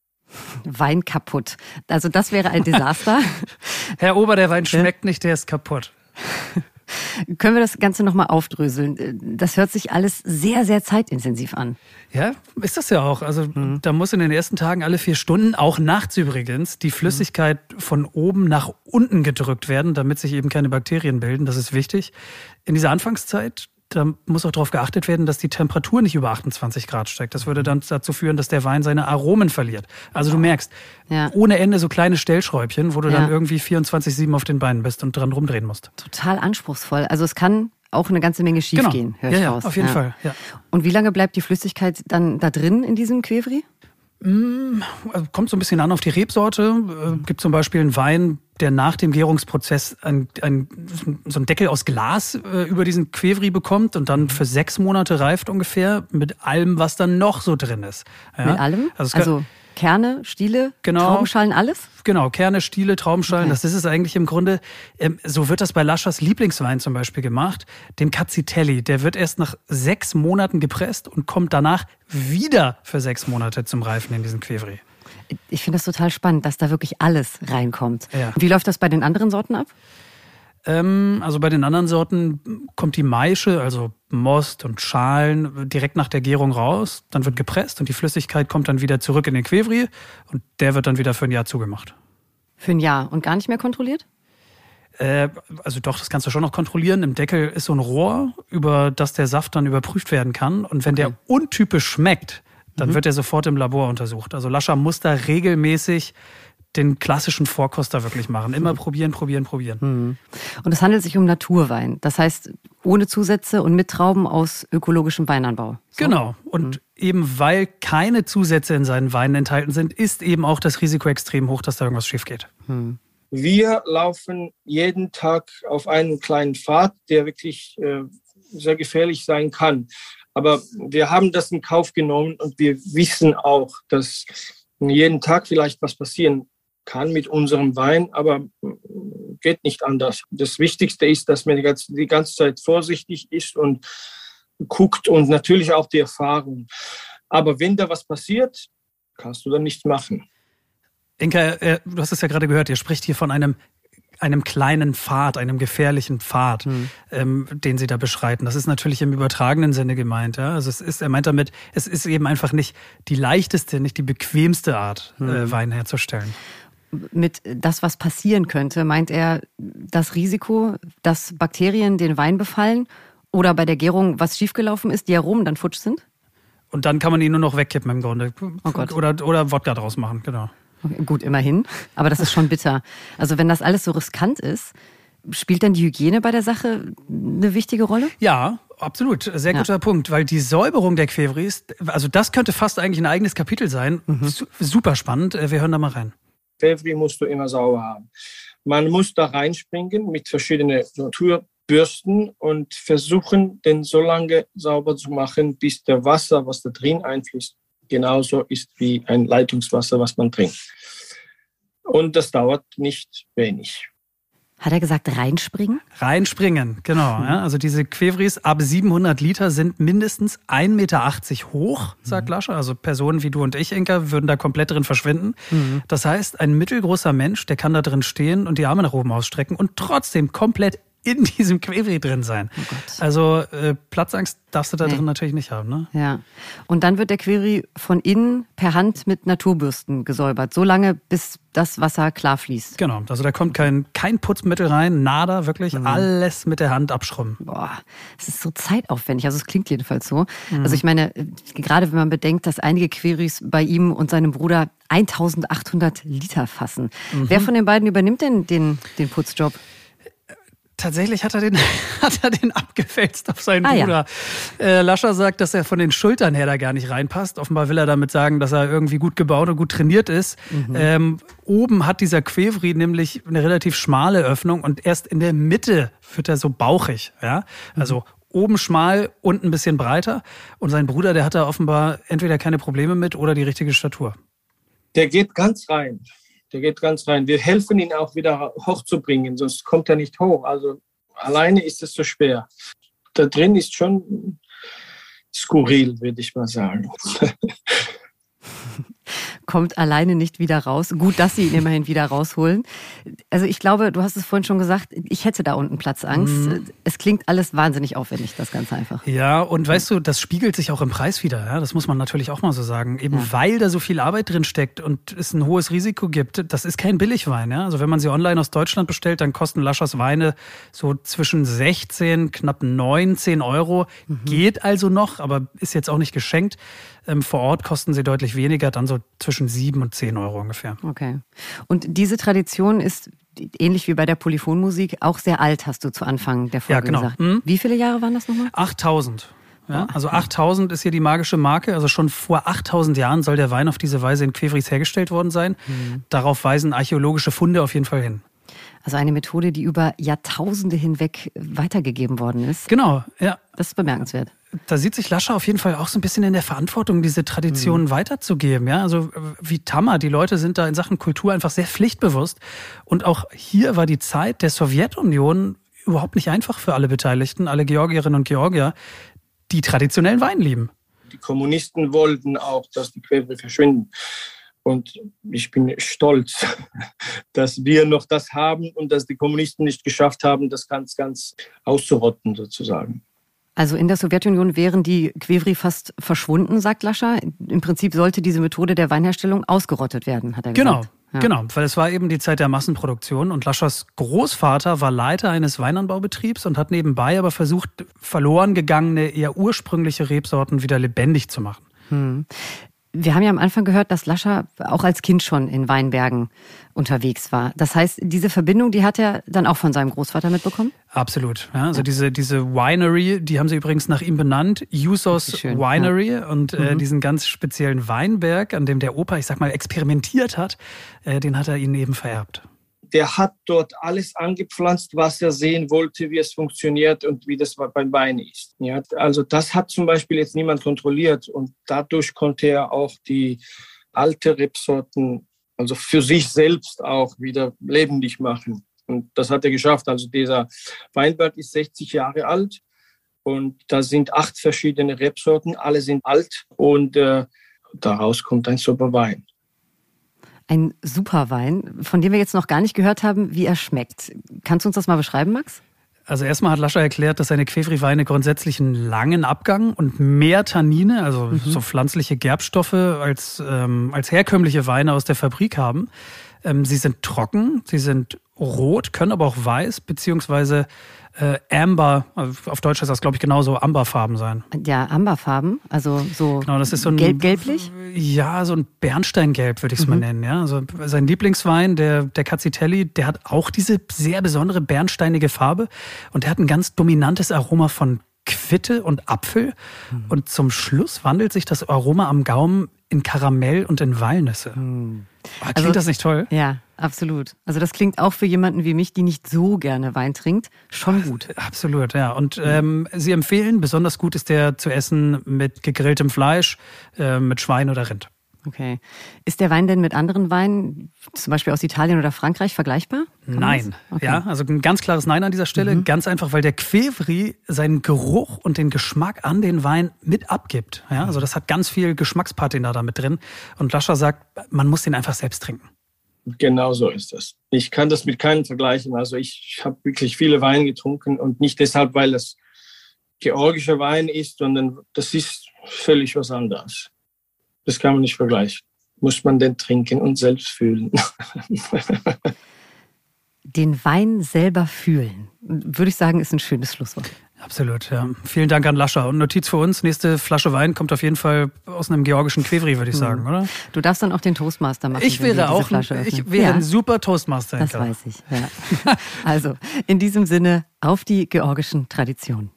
Wein kaputt. Also das wäre ein Desaster. Herr Ober, der Wein schmeckt nicht, der ist kaputt. Können wir das Ganze nochmal aufdröseln? Das hört sich alles sehr, sehr zeitintensiv an. Ja, ist das ja auch. Also mhm. da muss in den ersten Tagen alle vier Stunden, auch nachts übrigens, die Flüssigkeit mhm. von oben nach unten gedrückt werden, damit sich eben keine Bakterien bilden. Das ist wichtig. In dieser Anfangszeit da muss auch darauf geachtet werden, dass die Temperatur nicht über 28 Grad steigt. Das würde dann dazu führen, dass der Wein seine Aromen verliert. Also du merkst, ja. ohne Ende so kleine Stellschräubchen, wo du ja. dann irgendwie 24-7 auf den Beinen bist und dran rumdrehen musst. Total anspruchsvoll. Also es kann auch eine ganze Menge schiefgehen, genau. höre ich ja, raus. auf jeden Fall. Ja. Und wie lange bleibt die Flüssigkeit dann da drin in diesem Quevri? Mm, also kommt so ein bisschen an auf die Rebsorte. Äh, gibt zum Beispiel einen Wein, der nach dem Gärungsprozess ein, ein, so einen Deckel aus Glas äh, über diesen Quevri bekommt und dann für sechs Monate reift ungefähr mit allem, was dann noch so drin ist. Ja? Mit allem? Also, also Kerne, Stiele, genau, Traubenschalen, alles? Genau, Kerne, Stiele, Traubenschalen, okay. das ist es eigentlich im Grunde. Ähm, so wird das bei Laschers Lieblingswein zum Beispiel gemacht, dem Cazzitelli. Der wird erst nach sechs Monaten gepresst und kommt danach wieder für sechs Monate zum Reifen in diesen Quevri. Ich finde das total spannend, dass da wirklich alles reinkommt. Ja. Wie läuft das bei den anderen Sorten ab? Ähm, also bei den anderen Sorten kommt die Maische, also Most und Schalen, direkt nach der Gärung raus. Dann wird gepresst und die Flüssigkeit kommt dann wieder zurück in den Quevri und der wird dann wieder für ein Jahr zugemacht. Für ein Jahr und gar nicht mehr kontrolliert? Äh, also doch, das kannst du schon noch kontrollieren. Im Deckel ist so ein Rohr, über das der Saft dann überprüft werden kann. Und wenn okay. der untypisch schmeckt, dann mhm. wird er sofort im Labor untersucht. Also Lascher muss da regelmäßig den klassischen Vorkoster wirklich machen. Immer mhm. probieren, probieren, probieren. Mhm. Und es handelt sich um Naturwein. Das heißt, ohne Zusätze und mit Trauben aus ökologischem Weinanbau. So? Genau. Und mhm. eben weil keine Zusätze in seinen Weinen enthalten sind, ist eben auch das Risiko extrem hoch, dass da irgendwas schief geht. Mhm. Wir laufen jeden Tag auf einen kleinen Pfad, der wirklich äh, sehr gefährlich sein kann. Aber wir haben das in Kauf genommen und wir wissen auch, dass jeden Tag vielleicht was passieren kann mit unserem Wein, aber geht nicht anders. Das Wichtigste ist, dass man die ganze, die ganze Zeit vorsichtig ist und guckt und natürlich auch die Erfahrung. Aber wenn da was passiert, kannst du dann nichts machen. Inka, äh, du hast es ja gerade gehört, ihr spricht hier von einem einem kleinen Pfad, einem gefährlichen Pfad, hm. ähm, den sie da beschreiten. Das ist natürlich im übertragenen Sinne gemeint. Ja? Also es ist, er meint damit, es ist eben einfach nicht die leichteste, nicht die bequemste Art, hm. äh, Wein herzustellen mit das, was passieren könnte, meint er das Risiko, dass Bakterien den Wein befallen oder bei der Gärung was schiefgelaufen ist, die Aromen dann futsch sind? Und dann kann man ihn nur noch wegkippen im Grunde. Oh Gott. Oder, oder Wodka draus machen, genau. Okay, gut, immerhin. Aber das ist schon bitter. Also wenn das alles so riskant ist, spielt dann die Hygiene bei der Sache eine wichtige Rolle? Ja, absolut. Sehr guter ja. Punkt, weil die Säuberung der Quevris, also das könnte fast eigentlich ein eigenes Kapitel sein. Mhm. Super spannend. Wir hören da mal rein. Pfeffri musst du immer sauber haben. Man muss da reinspringen mit verschiedenen Naturbürsten und versuchen, den so lange sauber zu machen, bis der Wasser, was da drin einfließt, genauso ist wie ein Leitungswasser, was man trinkt. Und das dauert nicht wenig. Hat er gesagt, reinspringen? Reinspringen, genau. Mhm. Ja. Also diese Quevris ab 700 Liter sind mindestens 1,80 Meter hoch, sagt mhm. Lasche. Also Personen wie du und ich, Inka, würden da komplett drin verschwinden. Mhm. Das heißt, ein mittelgroßer Mensch, der kann da drin stehen und die Arme nach oben ausstrecken und trotzdem komplett in diesem Query drin sein. Oh also äh, Platzangst darfst du da nee. drin natürlich nicht haben. Ne? Ja. Und dann wird der Query von innen per Hand mit Naturbürsten gesäubert, so lange bis das Wasser klar fließt. Genau, also da kommt kein, kein Putzmittel rein, nada, wirklich mhm. alles mit der Hand abschrubben. Boah, es ist so zeitaufwendig, also es klingt jedenfalls so. Mhm. Also ich meine, gerade wenn man bedenkt, dass einige Queries bei ihm und seinem Bruder 1800 Liter fassen. Mhm. Wer von den beiden übernimmt denn den, den Putzjob? Tatsächlich hat er den, hat er den abgefälzt auf seinen ah, Bruder. Ja. Äh, Lascher sagt, dass er von den Schultern her da gar nicht reinpasst. Offenbar will er damit sagen, dass er irgendwie gut gebaut und gut trainiert ist. Mhm. Ähm, oben hat dieser Quevri nämlich eine relativ schmale Öffnung und erst in der Mitte wird er so bauchig. Ja? Mhm. Also oben schmal, unten ein bisschen breiter. Und sein Bruder, der hat da offenbar entweder keine Probleme mit oder die richtige Statur. Der geht ganz rein der geht ganz rein. Wir helfen ihn auch wieder hochzubringen, sonst kommt er nicht hoch. Also alleine ist es so schwer. Da drin ist schon skurril, würde ich mal sagen. kommt alleine nicht wieder raus. Gut, dass sie ihn immerhin wieder rausholen. Also ich glaube, du hast es vorhin schon gesagt, ich hätte da unten Platzangst. Mhm. Es klingt alles wahnsinnig aufwendig, das Ganze einfach. Ja, und weißt du, das spiegelt sich auch im Preis wieder. Ja? Das muss man natürlich auch mal so sagen. Eben ja. weil da so viel Arbeit drin steckt und es ein hohes Risiko gibt. Das ist kein Billigwein. Ja? Also wenn man sie online aus Deutschland bestellt, dann kosten Laschers Weine so zwischen 16, knapp 19 Euro. Mhm. Geht also noch, aber ist jetzt auch nicht geschenkt. Ähm, vor Ort kosten sie deutlich weniger, dann so zwischen 7 und 10 Euro ungefähr. Okay. Und diese Tradition ist ähnlich wie bei der Polyphonmusik auch sehr alt, hast du zu Anfang der Folge ja, genau. gesagt. Mhm. Wie viele Jahre waren das nochmal? 8000. Ja, also 8000 ist hier die magische Marke. Also schon vor 8000 Jahren soll der Wein auf diese Weise in Quevris hergestellt worden sein. Mhm. Darauf weisen archäologische Funde auf jeden Fall hin. Also eine Methode, die über Jahrtausende hinweg weitergegeben worden ist. Genau, ja. Das ist bemerkenswert. Da sieht sich Lascher auf jeden Fall auch so ein bisschen in der Verantwortung, diese Traditionen mhm. weiterzugeben. Ja, also wie Tammer, die Leute sind da in Sachen Kultur einfach sehr pflichtbewusst. Und auch hier war die Zeit der Sowjetunion überhaupt nicht einfach für alle Beteiligten, alle Georgierinnen und Georgier, die traditionellen Wein lieben. Die Kommunisten wollten auch, dass die Quelle verschwinden. Und ich bin stolz, dass wir noch das haben und dass die Kommunisten nicht geschafft haben, das ganz, ganz auszurotten sozusagen. Also in der Sowjetunion wären die Quevri fast verschwunden, sagt Lascher. Im Prinzip sollte diese Methode der Weinherstellung ausgerottet werden, hat er genau. gesagt. Ja. Genau, weil es war eben die Zeit der Massenproduktion und Laschers Großvater war Leiter eines Weinanbaubetriebs und hat nebenbei aber versucht, verloren gegangene, eher ursprüngliche Rebsorten wieder lebendig zu machen. Hm. Wir haben ja am Anfang gehört, dass Lascher auch als Kind schon in Weinbergen unterwegs war. Das heißt, diese Verbindung, die hat er dann auch von seinem Großvater mitbekommen? Absolut. Ja, also ja. diese, diese Winery, die haben sie übrigens nach ihm benannt, Jusos Winery ja. und äh, mhm. diesen ganz speziellen Weinberg, an dem der Opa, ich sag mal, experimentiert hat, äh, den hat er ihnen eben vererbt der hat dort alles angepflanzt, was er sehen wollte, wie es funktioniert und wie das beim Wein ist. Ja, also das hat zum Beispiel jetzt niemand kontrolliert und dadurch konnte er auch die alte Rebsorten, also für sich selbst auch wieder lebendig machen. Und das hat er geschafft. Also dieser Weinberg ist 60 Jahre alt und da sind acht verschiedene Rebsorten, alle sind alt und äh, daraus kommt ein super Wein ein Superwein, von dem wir jetzt noch gar nicht gehört haben, wie er schmeckt. Kannst du uns das mal beschreiben, Max? Also erstmal hat Lascher erklärt, dass seine Quevri-Weine grundsätzlich einen langen Abgang und mehr Tannine, also mhm. so pflanzliche Gerbstoffe, als, ähm, als herkömmliche Weine aus der Fabrik haben. Ähm, sie sind trocken, sie sind rot, können aber auch weiß, beziehungsweise äh, Amber, also auf Deutsch ist das, glaube ich, genauso Amberfarben sein. Ja, Amberfarben, also so, genau, das ist so ein, gelb-gelblich? Ja, so ein Bernsteingelb würde ich es mhm. mal nennen. Ja, also sein Lieblingswein, der, der Cazzitelli, der hat auch diese sehr besondere bernsteinige Farbe und der hat ein ganz dominantes Aroma von Quitte und Apfel. Mhm. Und zum Schluss wandelt sich das Aroma am Gaumen in Karamell und in Walnüsse. Mhm. Oh, klingt also, das nicht toll? Ja, absolut. Also das klingt auch für jemanden wie mich, die nicht so gerne Wein trinkt, schon gut. Absolut, ja. Und ähm, Sie empfehlen, besonders gut ist der zu essen mit gegrilltem Fleisch, äh, mit Schwein oder Rind. Okay. Ist der Wein denn mit anderen Weinen, zum Beispiel aus Italien oder Frankreich, vergleichbar? Kann Nein. Okay. Ja, also ein ganz klares Nein an dieser Stelle. Mhm. Ganz einfach, weil der Quevri seinen Geruch und den Geschmack an den Wein mit abgibt. Ja, also das hat ganz viel Geschmackspatina da mit drin. Und Lascher sagt, man muss den einfach selbst trinken. Genau so ist das. Ich kann das mit keinem vergleichen. Also ich habe wirklich viele Weine getrunken und nicht deshalb, weil es georgischer Wein ist, sondern das ist völlig was anderes. Das kann man nicht vergleichen. Muss man denn trinken und selbst fühlen. Den Wein selber fühlen, würde ich sagen, ist ein schönes Schlusswort. Absolut, ja. Vielen Dank an Lascher. Und Notiz für uns, nächste Flasche Wein kommt auf jeden Fall aus einem georgischen Quevri, würde ich sagen, mhm. oder? Du darfst dann auch den Toastmaster machen. Ich wäre auch, ich wäre ja. ein super Toastmaster. Das weiß ich, ja. also, in diesem Sinne, auf die georgischen Traditionen.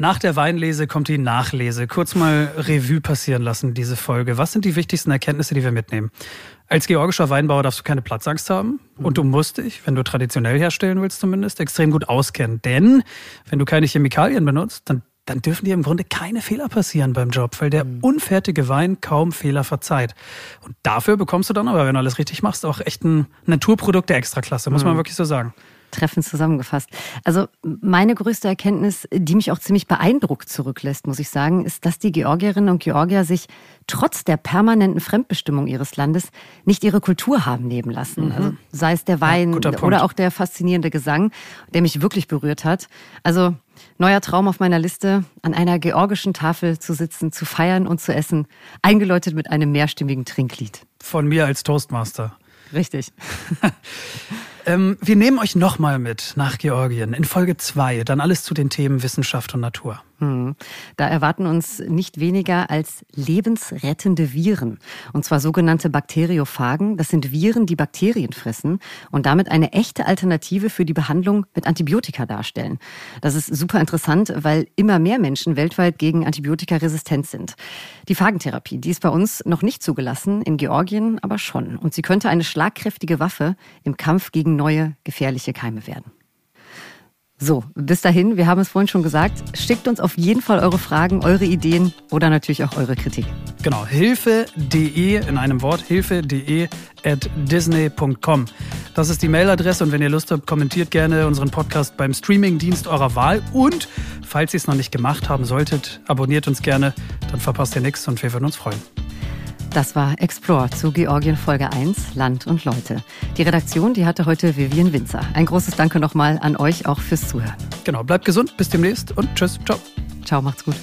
Nach der Weinlese kommt die Nachlese. Kurz mal Revue passieren lassen, diese Folge. Was sind die wichtigsten Erkenntnisse, die wir mitnehmen? Als georgischer Weinbauer darfst du keine Platzangst haben. Und du musst dich, wenn du traditionell herstellen willst zumindest, extrem gut auskennen. Denn wenn du keine Chemikalien benutzt, dann, dann dürfen dir im Grunde keine Fehler passieren beim Job, weil der mhm. unfertige Wein kaum Fehler verzeiht. Und dafür bekommst du dann aber, wenn du alles richtig machst, auch echt ein Naturprodukt der Extraklasse, muss man mhm. wirklich so sagen. Treffend zusammengefasst. Also meine größte Erkenntnis, die mich auch ziemlich beeindruckt zurücklässt, muss ich sagen, ist, dass die Georgierinnen und Georgier sich trotz der permanenten Fremdbestimmung ihres Landes nicht ihre Kultur haben nehmen lassen. Mhm. Also sei es der Wein ja, oder auch der faszinierende Gesang, der mich wirklich berührt hat. Also neuer Traum auf meiner Liste, an einer georgischen Tafel zu sitzen, zu feiern und zu essen, eingeläutet mit einem mehrstimmigen Trinklied. Von mir als Toastmaster. Richtig. ähm, wir nehmen euch nochmal mit nach Georgien in Folge 2, dann alles zu den Themen Wissenschaft und Natur. Hm. Da erwarten uns nicht weniger als lebensrettende Viren. Und zwar sogenannte Bakteriophagen. Das sind Viren, die Bakterien fressen und damit eine echte Alternative für die Behandlung mit Antibiotika darstellen. Das ist super interessant, weil immer mehr Menschen weltweit gegen Antibiotika resistent sind. Die Phagentherapie, die ist bei uns noch nicht zugelassen, in Georgien aber schon. Und sie könnte eine schlagkräftige Waffe im Kampf gegen neue gefährliche Keime werden. So, bis dahin, wir haben es vorhin schon gesagt, schickt uns auf jeden Fall eure Fragen, eure Ideen oder natürlich auch eure Kritik. Genau, hilfe.de in einem Wort, hilfe.de at disney.com. Das ist die Mailadresse und wenn ihr Lust habt, kommentiert gerne unseren Podcast beim Streamingdienst eurer Wahl und falls ihr es noch nicht gemacht haben solltet, abonniert uns gerne, dann verpasst ihr nichts und wir würden uns freuen. Das war Explore zu Georgien Folge 1, Land und Leute. Die Redaktion, die hatte heute Vivian Winzer. Ein großes Danke nochmal an euch auch fürs Zuhören. Genau, bleibt gesund, bis demnächst und tschüss, ciao. Ciao, macht's gut.